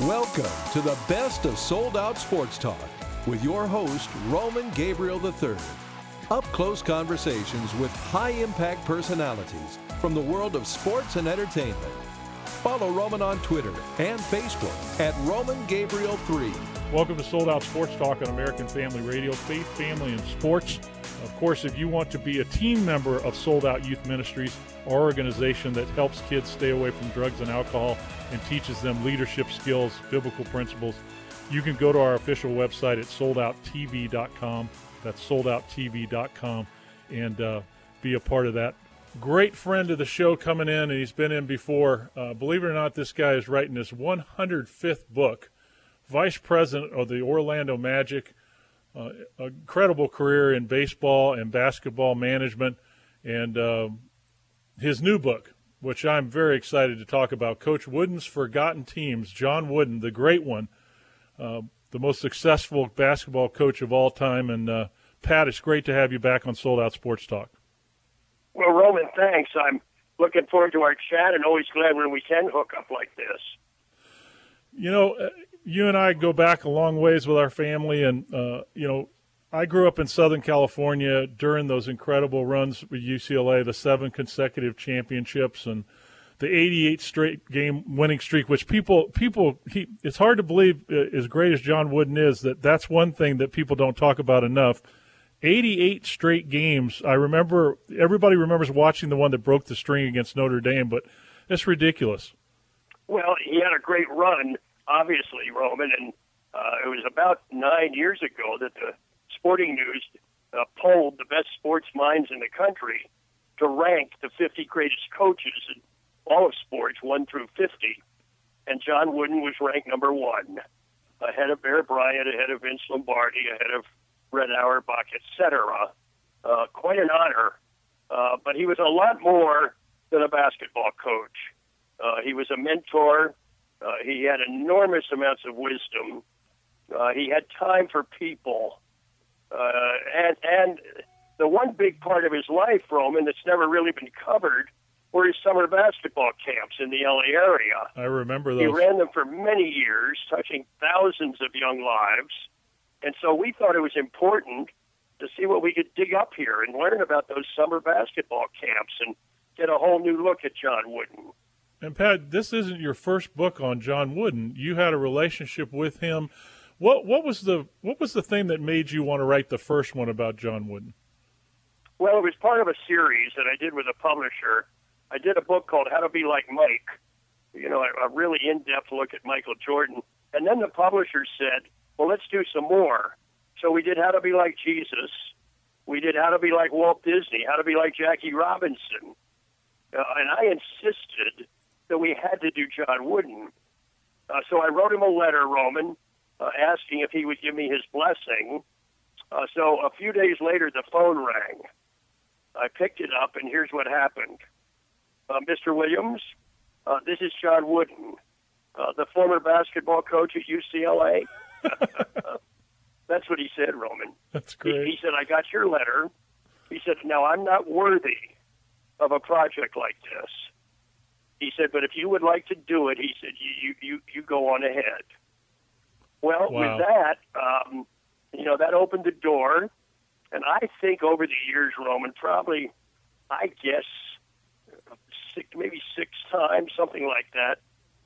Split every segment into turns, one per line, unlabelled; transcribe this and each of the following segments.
Welcome to the best of sold out sports talk with your host, Roman Gabriel III. Up close conversations with high impact personalities from the world of sports and entertainment. Follow Roman on Twitter and Facebook at Roman Gabriel 3.
Welcome to Sold Out Sports Talk on American Family Radio, Faith, Family, and Sports. Of course, if you want to be a team member of Sold Out Youth Ministries, our organization that helps kids stay away from drugs and alcohol and teaches them leadership skills, biblical principles, you can go to our official website at soldouttv.com. That's soldouttv.com and uh, be a part of that. Great friend of the show coming in, and he's been in before. Uh, believe it or not, this guy is writing his 105th book, Vice President of the Orlando Magic. Uh, incredible career in baseball and basketball management, and uh, his new book, which I'm very excited to talk about, Coach Wooden's Forgotten Teams. John Wooden, the great one, uh, the most successful basketball coach of all time. And uh, Pat, it's great to have you back on Sold Out Sports Talk.
Well, Roman, thanks. I'm looking forward to our chat and always glad when we can hook up like this.
You know, uh, you and I go back a long ways with our family, and uh, you know, I grew up in Southern California during those incredible runs with UCLA, the seven consecutive championships, and the 88 straight game winning streak. Which people, people, he, it's hard to believe, uh, as great as John Wooden is, that that's one thing that people don't talk about enough. 88 straight games. I remember everybody remembers watching the one that broke the string against Notre Dame, but it's ridiculous.
Well, he had a great run, obviously, Roman, and uh, it was about nine years ago that the Sporting News uh, polled the best sports minds in the country to rank the 50 greatest coaches in all of sports, 1 through 50. And John Wooden was ranked number one, ahead of Bear Bryant, ahead of Vince Lombardi, ahead of Red Auerbach, etc. Uh, quite an honor. Uh, but he was a lot more than a basketball coach. Uh, he was a mentor. Uh, he had enormous amounts of wisdom. Uh, he had time for people. Uh, and and the one big part of his life, Roman, that's never really been covered, were his summer basketball camps in the LA area.
I remember those.
He ran them for many years, touching thousands of young lives. And so we thought it was important to see what we could dig up here and learn about those summer basketball camps and get a whole new look at John Wooden.
And Pat, this isn't your first book on John Wooden. You had a relationship with him what what was the what was the thing that made you want to write the first one about John Wooden?
Well, it was part of a series that I did with a publisher. I did a book called How to Be Like Mike. You know, a, a really in-depth look at Michael Jordan. And then the publisher said, "Well, let's do some more." So we did How to Be Like Jesus. We did How to Be Like Walt Disney. How to Be Like Jackie Robinson. Uh, and I insisted that we had to do John Wooden. Uh, so I wrote him a letter, Roman, uh, asking if he would give me his blessing. Uh, so a few days later, the phone rang. I picked it up, and here's what happened. Uh, Mr. Williams, uh, this is John Wooden, uh, the former basketball coach at UCLA. That's what he said, Roman.
That's great.
He, he said, I got your letter. He said, Now, I'm not worthy of a project like this. He said, But if you would like to do it, he said, you, you, you go on ahead. Well,
wow.
with that, um, you know, that opened the door. And I think over the years, Roman, probably, I guess, six, maybe six times, something like that,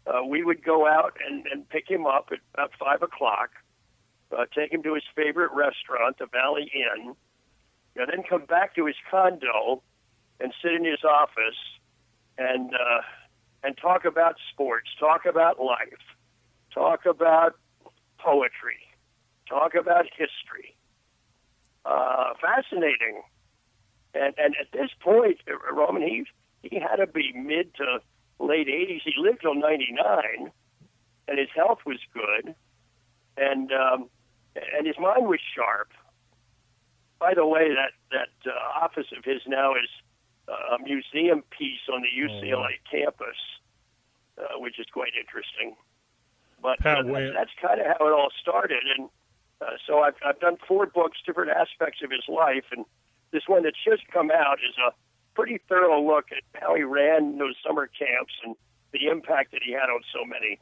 uh, we would go out and, and pick him up at about 5 o'clock, uh, take him to his favorite restaurant, the Valley Inn, and then come back to his condo and sit in his office and uh, and talk about sports, talk about life, talk about poetry, talk about history. Uh, fascinating. And and at this point, Roman, he he had to be mid to late 80s. He lived till 99, and his health was good, and um, and his mind was sharp. By the way, that that uh, office of his now is uh, a museum piece on the UCLA wow. campus, uh, which is quite interesting. But
Pat,
uh, that's kind of how it all started. And uh, so I've, I've done four books, different aspects of his life. And this one that's just come out is a pretty thorough look at how he ran those summer camps and the impact that he had on so many.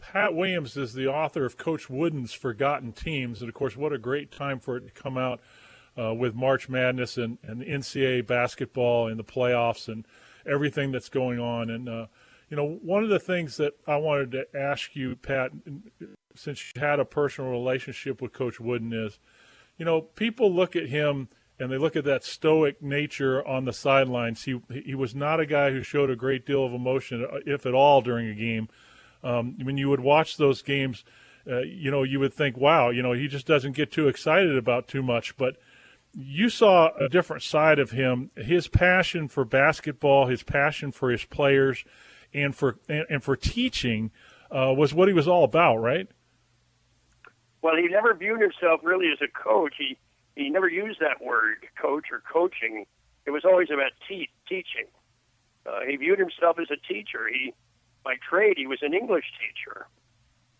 Pat Williams is the author of Coach Wooden's Forgotten Teams, and of course, what a great time for it to come out uh, with March Madness and, and the NCAA basketball and the playoffs and everything that's going on. And uh, you know, one of the things that I wanted to ask you, Pat, since you had a personal relationship with Coach Wooden, is, you know, people look at him and they look at that stoic nature on the sidelines. He he was not a guy who showed a great deal of emotion, if at all, during a game. Um, when you would watch those games, uh, you know, you would think, wow, you know, he just doesn't get too excited about too much. But you saw a different side of him. His passion for basketball, his passion for his players, and for and, and for teaching uh, was what he was all about, right?
Well, he never viewed himself really as a coach. He he never used that word, coach or coaching. It was always about te- teaching. Uh, he viewed himself as a teacher. He, by trade, he was an English teacher,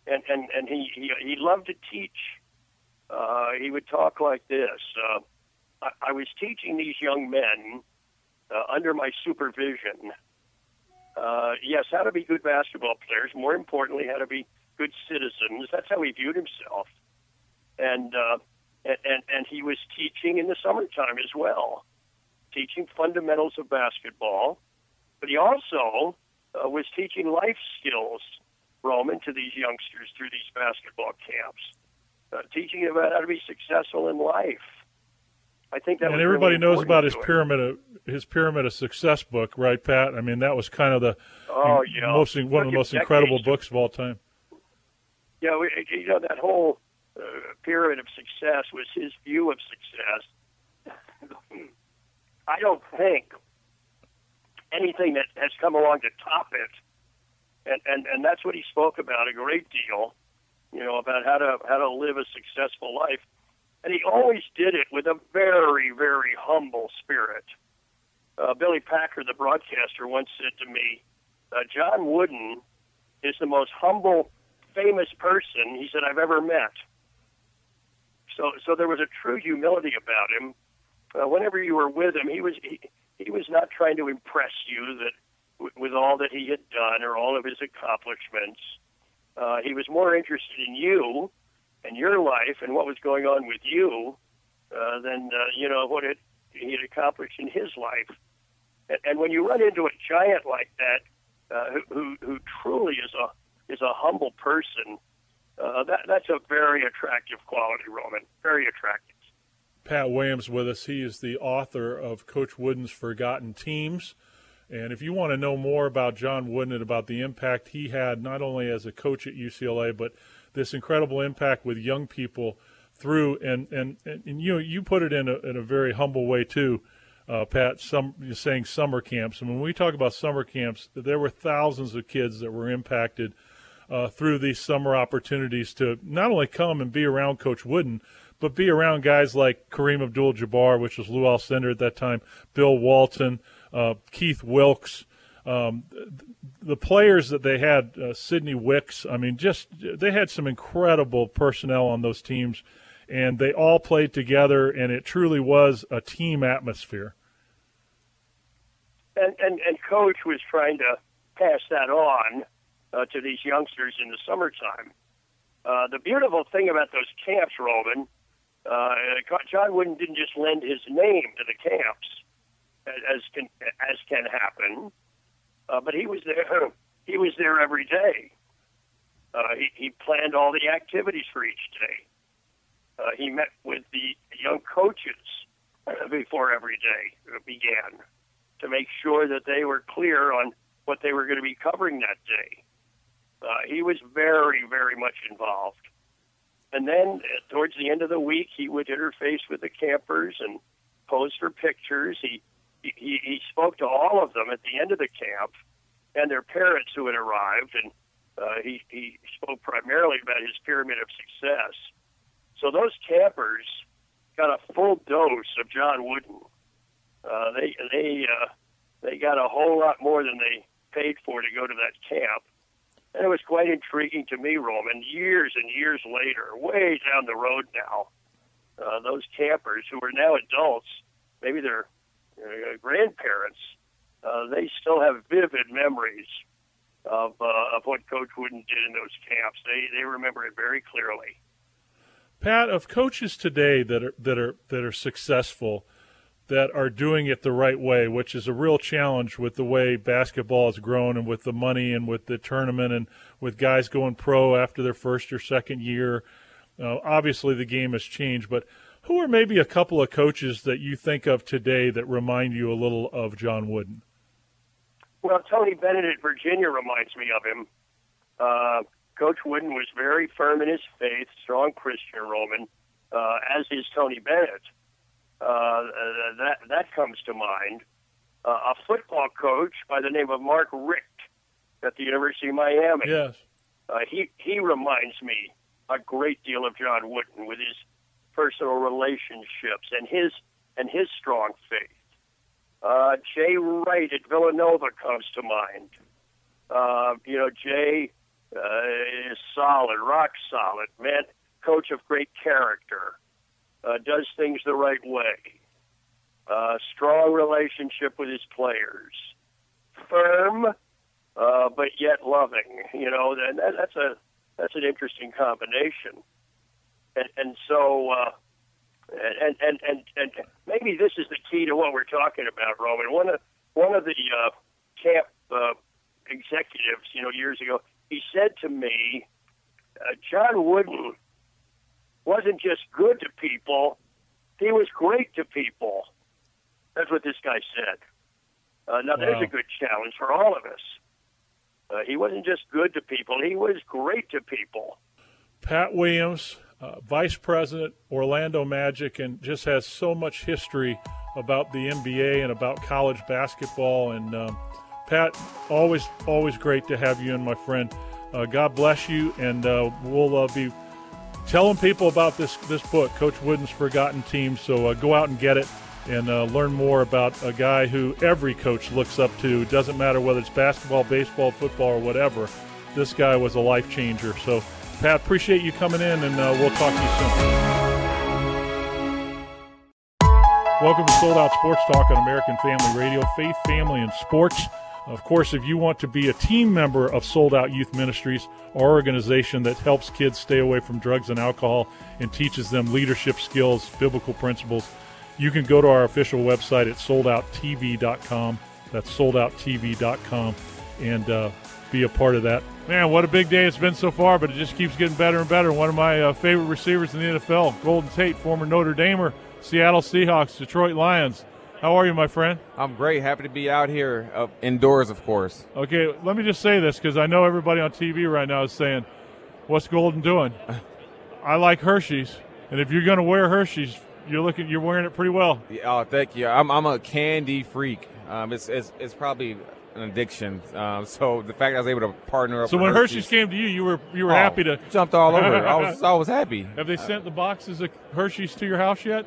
and and and he he, he loved to teach. Uh, he would talk like this. Uh, I, I was teaching these young men uh, under my supervision. Uh, yes, how to be good basketball players. More importantly, how to be good citizens. That's how he viewed himself. And uh, and, and, he was teaching in the summertime as well, teaching fundamentals of basketball. But he also uh, was teaching life skills, Roman, to these youngsters through these basketball camps, uh, teaching about how to be successful in life. I think that
and everybody
really
knows about his pyramid of his pyramid of success book, right, Pat? I mean, that was kind of the
oh yeah
most one of the most incredible books of all time.
Yeah, we, you know that whole uh, pyramid of success was his view of success. I don't think anything that has come along to top it, and, and, and that's what he spoke about a great deal, you know, about how to how to live a successful life. And he always did it with a very, very humble spirit. Uh, Billy Packer, the broadcaster, once said to me, uh, John Wooden is the most humble, famous person, he said, I've ever met. So, so there was a true humility about him. Uh, whenever you were with him, he was he, he was not trying to impress you that w- with all that he had done or all of his accomplishments. Uh, he was more interested in you and your life and what was going on with you uh, than uh, you know what it, he had accomplished in his life. And, and when you run into a giant like that, uh, who, who who truly is a is a humble person, uh, that that's a very attractive quality, Roman. Very attractive.
Pat Williams with us. He is the author of Coach Wooden's Forgotten Teams. And if you want to know more about John Wooden and about the impact he had, not only as a coach at UCLA, but this incredible impact with young people through, and, and, and you you put it in a, in a very humble way too, uh, Pat. Some you're saying summer camps, and when we talk about summer camps, there were thousands of kids that were impacted uh, through these summer opportunities to not only come and be around Coach Wooden, but be around guys like Kareem Abdul-Jabbar, which was Lou Alcindor at that time, Bill Walton, uh, Keith Wilkes, um, the players that they had, uh, Sidney Wicks. I mean, just they had some incredible personnel on those teams, and they all played together, and it truly was a team atmosphere.
And and, and coach was trying to pass that on uh, to these youngsters in the summertime. Uh, the beautiful thing about those camps, Roman, uh, John Wooden didn't just lend his name to the camps, as can as can happen, uh, but he was there. He was there every day. Uh, he, he planned all the activities for each day. Uh, he met with the young coaches before every day began to make sure that they were clear on what they were going to be covering that day. Uh, he was very, very much involved. And then uh, towards the end of the week, he would interface with the campers and pose for pictures. He, he, he spoke to all of them at the end of the camp and their parents who had arrived. And uh, he, he spoke primarily about his pyramid of success. So those campers got a full dose of John Wooden. Uh, they they uh, they got a whole lot more than they paid for to go to that camp. And it was quite intriguing to me, Roman, years and years later, way down the road now, uh, those campers who are now adults, maybe they're uh, grandparents, uh, they still have vivid memories of uh, of what Coach Wooden did in those camps. They they remember it very clearly.
Pat, of coaches today that are that are that are successful, that are doing it the right way, which is a real challenge with the way basketball has grown and with the money and with the tournament and with guys going pro after their first or second year. Uh, obviously, the game has changed, but who are maybe a couple of coaches that you think of today that remind you a little of John Wooden?
Well, Tony Bennett at Virginia reminds me of him. Uh, Coach Wooden was very firm in his faith, strong Christian Roman, uh, as is Tony Bennett. Uh, that that comes to mind. Uh, a football coach by the name of Mark Richt at the University of Miami.
Yes.
Uh, he he reminds me a great deal of John Wooden with his personal relationships and his and his strong faith. Uh, Jay Wright at Villanova comes to mind. Uh, you know, Jay uh, is solid, rock solid, man, coach of great character, uh, does things the right way, uh, strong relationship with his players, firm, uh, but yet loving. You know, and that, that's a that's an interesting combination. And, and so, uh, and, and and and maybe this is the key to what we're talking about, Roman. One of one of the uh, camp uh, executives, you know, years ago, he said to me, uh, John Wooden wasn't just good to people, he was great to people. That's what this guy said. Uh, now, wow. there's a good challenge for all of us. Uh, he wasn't just good to people, he was great to people.
Pat Williams, uh, Vice President, Orlando Magic, and just has so much history about the NBA and about college basketball. And um, Pat, always, always great to have you in, my friend. Uh, God bless you, and uh, we'll uh, be telling people about this this book, Coach Wooden's Forgotten Team. So uh, go out and get it and uh, learn more about a guy who every coach looks up to. It doesn't matter whether it's basketball, baseball, football, or whatever. This guy was a life changer. So, Pat, appreciate you coming in, and uh, we'll talk to you soon. Welcome to Sold Out Sports Talk on American Family Radio. Faith, family, and sports. Of course, if you want to be a team member of Sold Out Youth Ministries, our organization that helps kids stay away from drugs and alcohol and teaches them leadership skills, biblical principles, you can go to our official website at soldouttv.com. That's soldouttv.com and uh, be a part of that. Man, what a big day it's been so far, but it just keeps getting better and better. One of my uh, favorite receivers in the NFL, Golden Tate, former Notre Damer, Seattle Seahawks, Detroit Lions. How are you, my friend?
I'm great. Happy to be out here uh, indoors, of course.
Okay, let me just say this because I know everybody on TV right now is saying, "What's Golden doing?" I like Hershey's, and if you're going to wear Hershey's, you're looking, you're wearing it pretty well.
Yeah, oh, thank you. I'm, I'm a candy freak. Um, it's, it's, it's probably an addiction. Um, so the fact I was able to partner up.
So when
Hershey's,
Hershey's, came to you, you were you were
oh,
happy to
jumped all over. I was I was happy.
Have they sent the boxes of Hershey's to your house yet?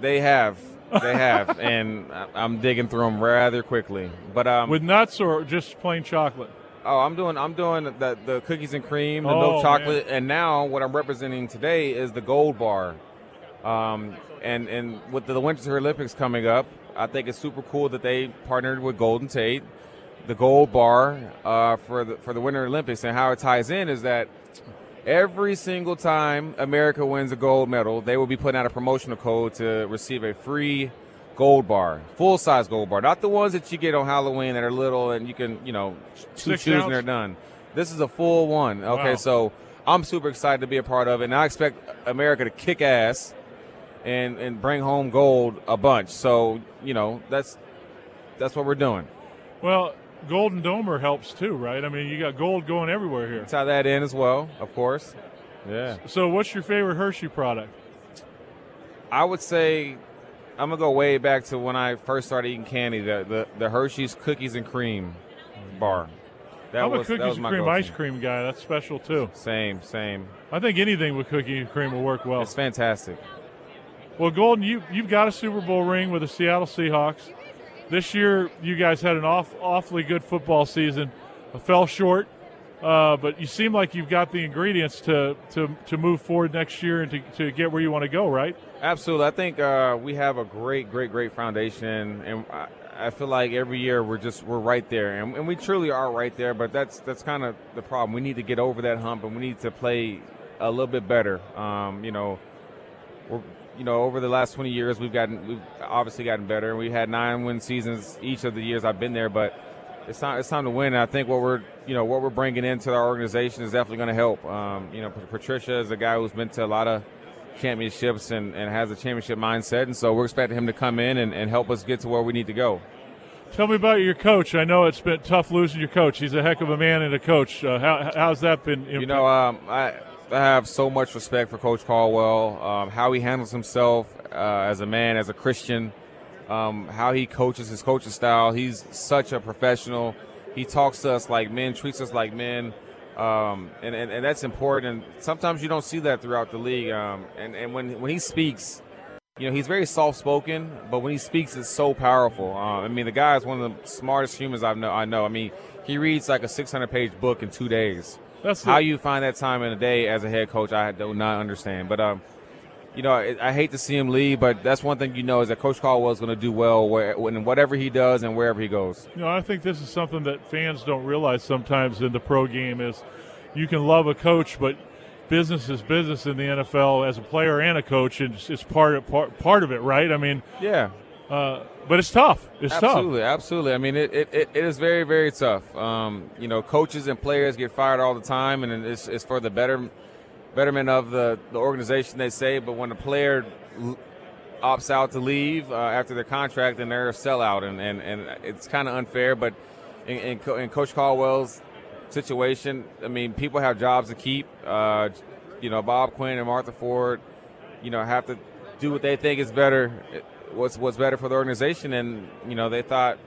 They have. They have, and I'm digging through them rather quickly. But um,
with nuts or just plain chocolate.
Oh, I'm doing I'm doing the the cookies and cream, the
oh,
milk chocolate,
man.
and now what I'm representing today is the gold bar. Um, and and with the Winter Olympics coming up, I think it's super cool that they partnered with Golden Tate, the gold bar uh, for the for the Winter Olympics, and how it ties in is that every single time America wins a gold medal, they will be putting out a promotional code to receive a free gold bar, full size gold bar, not the ones that you get on Halloween that are little and you can you know two
Six
shoes
ounce?
and they're done. This is a full one. Okay,
Wow.
so I'm super excited to be a part of it, and I expect America to kick ass and and bring home gold a bunch. So you know that's that's what we're doing.
Well, Golden Domer helps too, right? I mean, you got gold going everywhere here.
Tie that in as well, of course. Yeah,
So, what's your favorite Hershey product?
I would say I'm gonna go way back to when I first started eating candy. The the, the Hershey's cookies and cream bar. That
I'm
was,
a cookies
that was
and cream
go-to.
ice cream guy. That's special too.
Same, same.
I think anything with cookie and cream will work well.
It's fantastic.
Well, Golden, you you've got a Super Bowl ring with the Seattle Seahawks. This year, you guys had an off, awfully good football season. Uh, fell short, uh, but you seem like you've got the ingredients to, to, to move forward next year and to, to get where you want to go, right?
Absolutely. I think uh, we have a great, great, great foundation, and I, I feel like every year we're just we're right there, and, and we truly are right there. But that's that's kind of the problem. We need to get over that hump, and we need to play a little bit better. Um, you know, we're you know over the last 20 years we've gotten we've obviously gotten better. We had nine win seasons each of the years I've been there, but it's time it's time to win. And I think what we're you know what we're bringing into our organization is definitely going to help. Um, you know, Patricia is a guy who's been to a lot of championships and, and has a championship mindset, and so we're expecting him to come in and, and help us get to where we need to go.
Tell me about your coach. I know it's been tough losing your coach. He's a heck of a man and a coach. Uh, how, how's that been?
You know, um, I I have so much respect for Coach Caldwell, um, how he handles himself uh, as a man, as a Christian, um, how he coaches his coaching style. He's such a professional. He talks to us like men, treats us like men. Um, and, and, and, that's important. And sometimes you don't see that throughout the league. Um, and and when, when he speaks, you know, he's very soft spoken, but when he speaks, it's so powerful. Uh, I mean, the guy is one of the smartest humans I know. I know. I mean, he reads like a 600 page book in two days. That's how you find that time in a day as a head coach. I do not understand, but um, you know, I, I hate to see him leave, but that's one thing you know is that Coach Caldwell is going to do well where, when whatever he does and wherever he goes.
You know, I think this is something that fans don't realize sometimes in the pro game is you can love a coach, but business is business in the NFL as a player and a coach, and it's, it's part of part, part of it, right? I mean,
yeah.
Uh, but it's tough. It's
absolutely,
tough.
Absolutely, absolutely. I mean, it, it, it is very, very tough. Um, you know, coaches and players get fired all the time, and it's, it's for the better, betterment of the, the organization, they say. But when a player opts out to leave uh, after their contract, then they're a sellout, and, and, and it's kind of unfair. But in, in, in, Coach Caldwell's situation, I mean, people have jobs to keep. Uh, you know, Bob Quinn and Martha Ford, you know, have to do what they think is better what's what's better for the organization, and you know they thought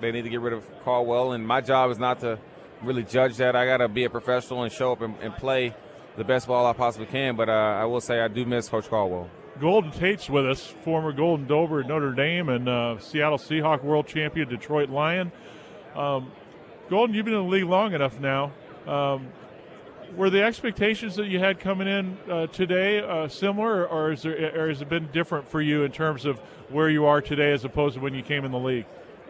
they need to get rid of Caldwell, and my job is not to really judge that. I got to be a professional and show up and, and, play the best ball I possibly can. But uh, I will say I do miss Coach Caldwell.
Golden Tate's with us, former Golden Domer at Notre Dame and uh, Seattle Seahawk world champion, Detroit Lion. Um, Golden, you've been in the league long enough now. Um, were the expectations that you had coming in uh, today uh, similar, or, is there, or has it been different for you in terms of where you are today as opposed to when you came in the league?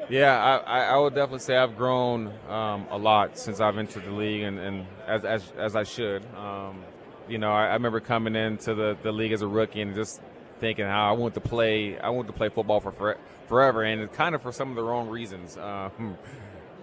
Yeah, I, I would definitely say I've grown um, a lot since I've entered the league, and, and as, as, as I should. Um, you know, I, I, remember coming into the, the league as a rookie and just thinking how I want to play. I want to play football for, for forever, and kind of for some of the wrong reasons. Um,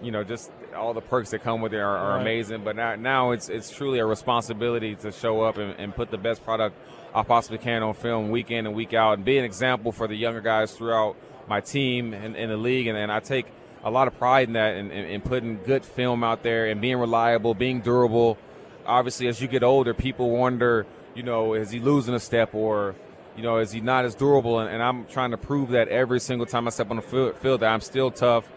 you know, just all the perks that come with it are, are right. amazing. But now, now it's it's truly a responsibility to show up and, and, put the best product I possibly can on film week in and week out, and be an example for the younger guys throughout my team and in the league. And, and, I take a lot of pride in that and, and, putting good film out there and being reliable, being durable. Obviously, as you get older, people wonder, you know, is he losing a step or you know, is he not as durable? And, and, I'm trying to prove that every single time I step on the field, field that I'm still tough,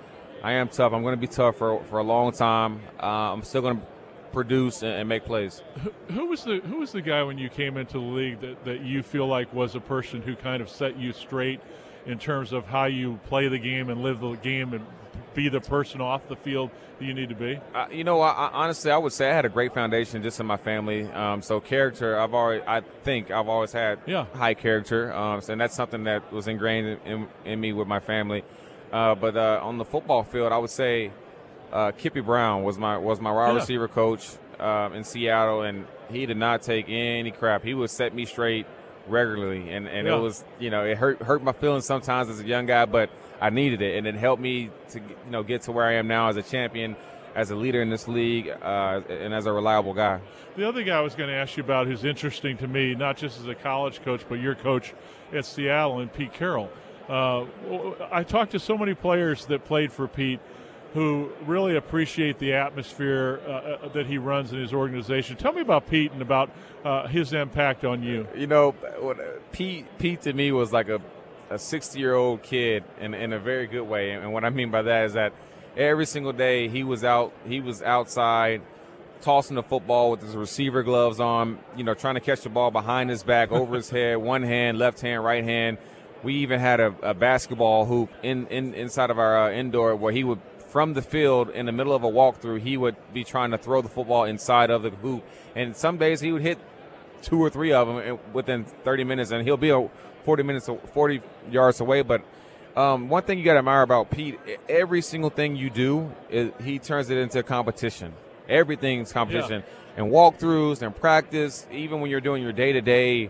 I am tough. I'm going to be tough for, for a long time. Uh, I'm still going to produce and, and, make plays.
Who, who, was the Who was the guy when you came into the league that, that you feel like was a person who kind of set you straight in terms of how you play the game and live the game and be the person off the field that you need to be?
Uh, you know, I, I, honestly, I would say I had a great foundation just in my family. Um, so character, I've always, I think I've always had
yeah.
high character, um, so, and that's something that was ingrained in, in, in me with my family. Uh, but uh, on the football field, I would say uh, Kippy Brown was my was my wide yeah. receiver coach um, in Seattle, and he did not take any crap. He would set me straight regularly, and, and yeah. it was you know it hurt hurt my feelings sometimes as a young guy, but I needed it, and it helped me to you know get to where I am now as a champion. As a leader in this league uh, and as a reliable guy.
The other guy I was going to ask you about who's interesting to me, not just as a college coach, but your coach at Seattle and Pete Carroll. Uh, I talked to so many players that played for Pete who really appreciate the atmosphere uh, uh that he runs in his organization. Tell me about Pete and about uh, his impact on you.
You know, Pete, Pete to me was like a, a 60 year old kid in, in a very good way. And what I mean by that is that every single day he was out, he was outside tossing the football with his receiver gloves on, you know, trying to catch the ball behind his back, over his head, one hand, left hand, right hand we even had a, a basketball hoop in, in inside of our uh, indoor where he would from the field in the middle of a walkthrough he would be trying to throw the football inside of the hoop and some days he would hit two or three of them within 30 minutes and he'll be a 40 minutes 40 yards away but Um, one thing you got to admire about Pete, every single thing you do, he turns it into a competition. Everything's competition. Yeah. And walkthroughs and practice, even when you're doing your day to day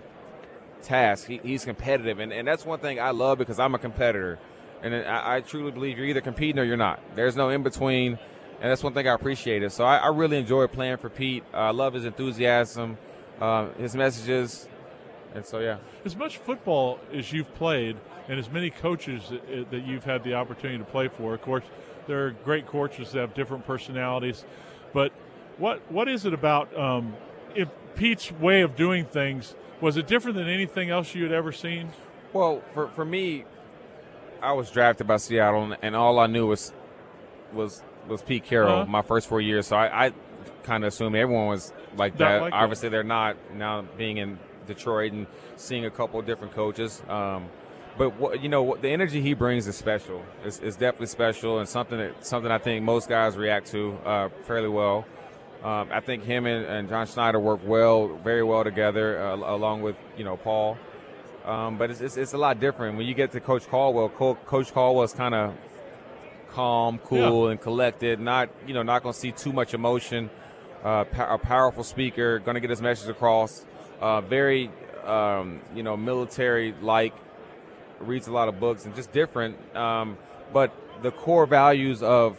tasks, he, he's competitive. And, and that's one thing I love because I'm a competitor. And I, I, truly believe you're either competing or you're not. There's no in between. And that's one thing I appreciate. So I, I really enjoy playing for Pete. Uh, I love his enthusiasm, uh, his messages. And so, yeah.
As much football as you've played and as many coaches that, that you've had the opportunity to play for, of course, there are great coaches that have different personalities. But what what is it about um, if Pete's way of doing things? Was it different than anything else you had ever seen?
Well, for, for me, I was drafted by Seattle, and all I knew was was was Pete Carroll uh-huh. my first four years. So I, I kind of assumed everyone was like that. Like Obviously, they're not now being in Detroit and seeing a couple of different coaches. Um, but what, you know, the energy he brings is special. It's, it's, definitely special, and something that something I think most guys react to uh, fairly well. Um, I think him and, and, John Schneider work well, very well together, uh, along with you know Paul. Um, but it's, it's, it's, a lot different when you get to Coach Caldwell. Co- Coach Caldwell's kind of calm, cool, yeah. and collected. Not you know not going to see too much emotion. Uh, a powerful speaker, going to get his message across. Uh, very um, you know military like. Reads a lot of books and just different. Um, but the core values of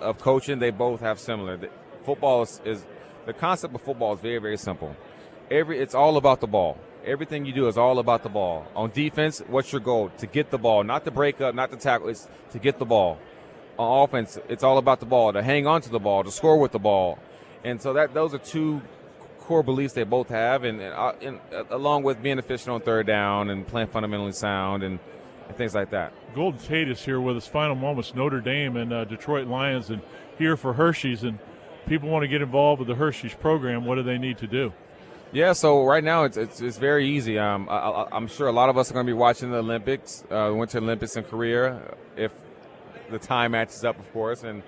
of coaching they both have similar. Football is, is the concept of football is very very simple. Every it's all about the ball Everything you do is all about the ball. On defense, what's your goal? To get the ball, not to break up, not to tackle. It's to get the ball. On offense, it's all about the ball, to hang on to the ball, to score with the ball. And so that those are two core beliefs they both have, and, and, uh, and uh, along with being efficient on third down and playing fundamentally sound and, and, things like that.
Golden Tate is here with his final moments, Notre Dame and uh, Detroit Lions, and here for Hershey's. And people want to get involved with the Hershey's program. What do they need to do?
Yeah, so right now it's it's, it's very easy. Um, I, am sure a lot of us are going to be watching the Olympics, uh, Winter Olympics in Korea, if the time matches up, of course, and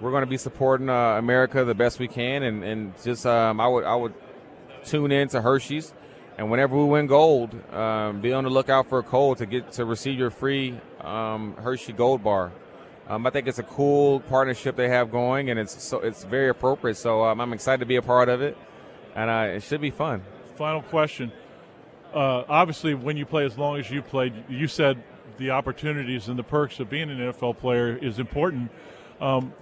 we're going to be supporting uh, America the best we can, and and just um, I would I would tune in to Hershey's, and whenever we win gold, um, be on the lookout for a code to get to receive your free um, Hershey Gold Bar. Um, I think it's a cool partnership they have going, and it's so it's very appropriate. So um, I'm excited to be a part of it and uh, it should be fun.
Final question. Uh, obviously, when you play as long as you played, you said the opportunities and the perks of being an NFL player is important. Um,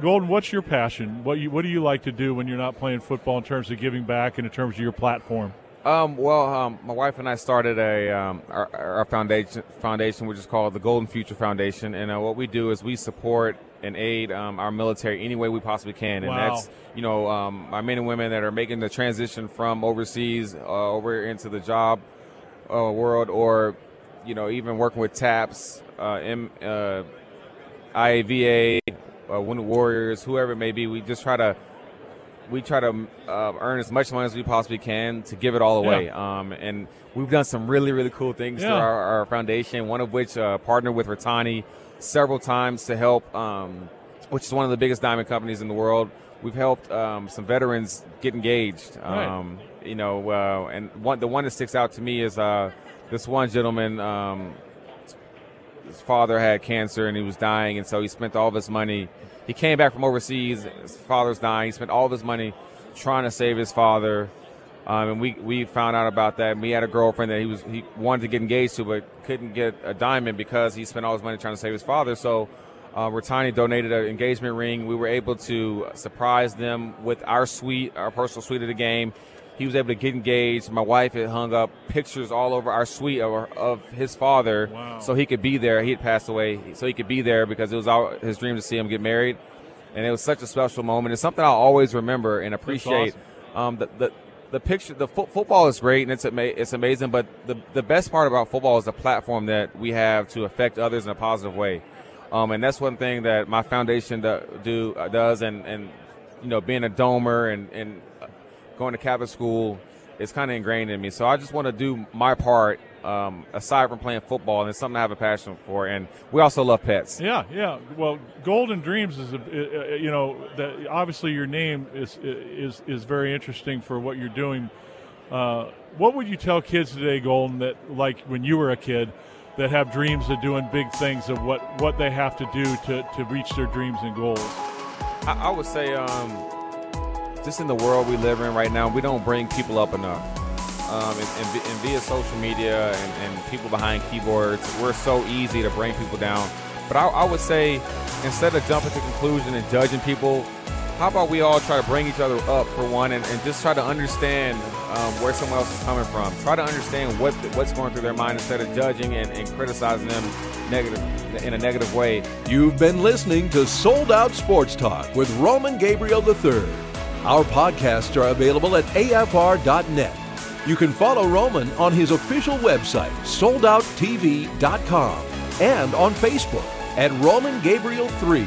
Golden, what's your passion? What you, what do you like to do when you're not playing football in terms of giving back and in terms of your platform?
Um, well, um, my wife and I started a um, our, our, foundation foundation, which is called the Golden Future Foundation, and uh, what we do is we support and aid um, our military any way we possibly can, and wow. that's you know um, our men and women that are making the transition from overseas uh, over into the job uh, world, or you know even working with TAPS, uh, M, uh, IAVA, uh, Wounded Warriors, whoever it may be. We just try to we try to uh, earn as much money as we possibly can to give it all away. Yeah. Um, and we've done some really, really cool things yeah. through our, our, foundation, one of which uh, partnered with Ritani several times to help, um, which is one of the biggest diamond companies in the world. We've helped um, some veterans get engaged. Right. Um, you know, uh, and one, the one that sticks out to me is uh, this one gentleman. His father had cancer and he was dying, and so he spent all of his money – he came back from overseas. His father's dying. He spent all of his money trying to save his father. Um, and we, we found out about that. And we had a girlfriend that he was he wanted to get engaged to, but couldn't get a diamond because he spent all his money trying to save his father. So uh, Ritani donated an engagement ring. We were able to surprise them with our suite, our personal suite of the game. He was able to get engaged. My wife had hung up pictures all over our suite of, of his father, wow. so he could be there. He had passed away, so he could be there because it was our, his dream to see him get married, and it was such a special moment. It's something I'll always remember and appreciate. Awesome. Um, the, the the picture, the fo- football is great and it's ama- it's amazing, but the the best part about football is the platform that we have to affect others in a positive way. Um, and that's one thing that my foundation do, do uh, does, and, and you know, being a domer and, and going to Catholic school is kind of ingrained in me. So I just want to do my part um, aside from playing football, and it's something I have a passion for. And we also love pets.
Yeah, yeah. Well, Golden Dreams is, a, you know, that obviously your name is is is very interesting for what you're doing. Uh, what would you tell kids today, Golden, that like when you were a kid, that have dreams of doing big things of what, what they have to do to, to reach their dreams and goals?
I, I would say, um, just in the world we live in right now, we don't bring people up enough. Um, and, and, and, via social media and, and, people behind keyboards, we're so easy to bring people down. But I, I would say, instead of jumping to conclusion and judging people, how about we all try to bring each other up for one and, and just try to understand um, where someone else is coming from. Try to understand what what's going through their mind instead of judging and, and criticizing them negative in a negative way.
You've been listening to Sold Out Sports Talk with Roman Gabriel III. Our podcasts are available at afr.net. You can follow Roman on his official website, soldouttv.com, and on Facebook at Roman Gabriel 3.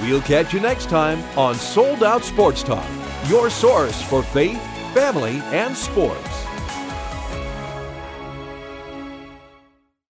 We'll catch you next time on Sold Out Sports Talk, your source for faith, family, and sports.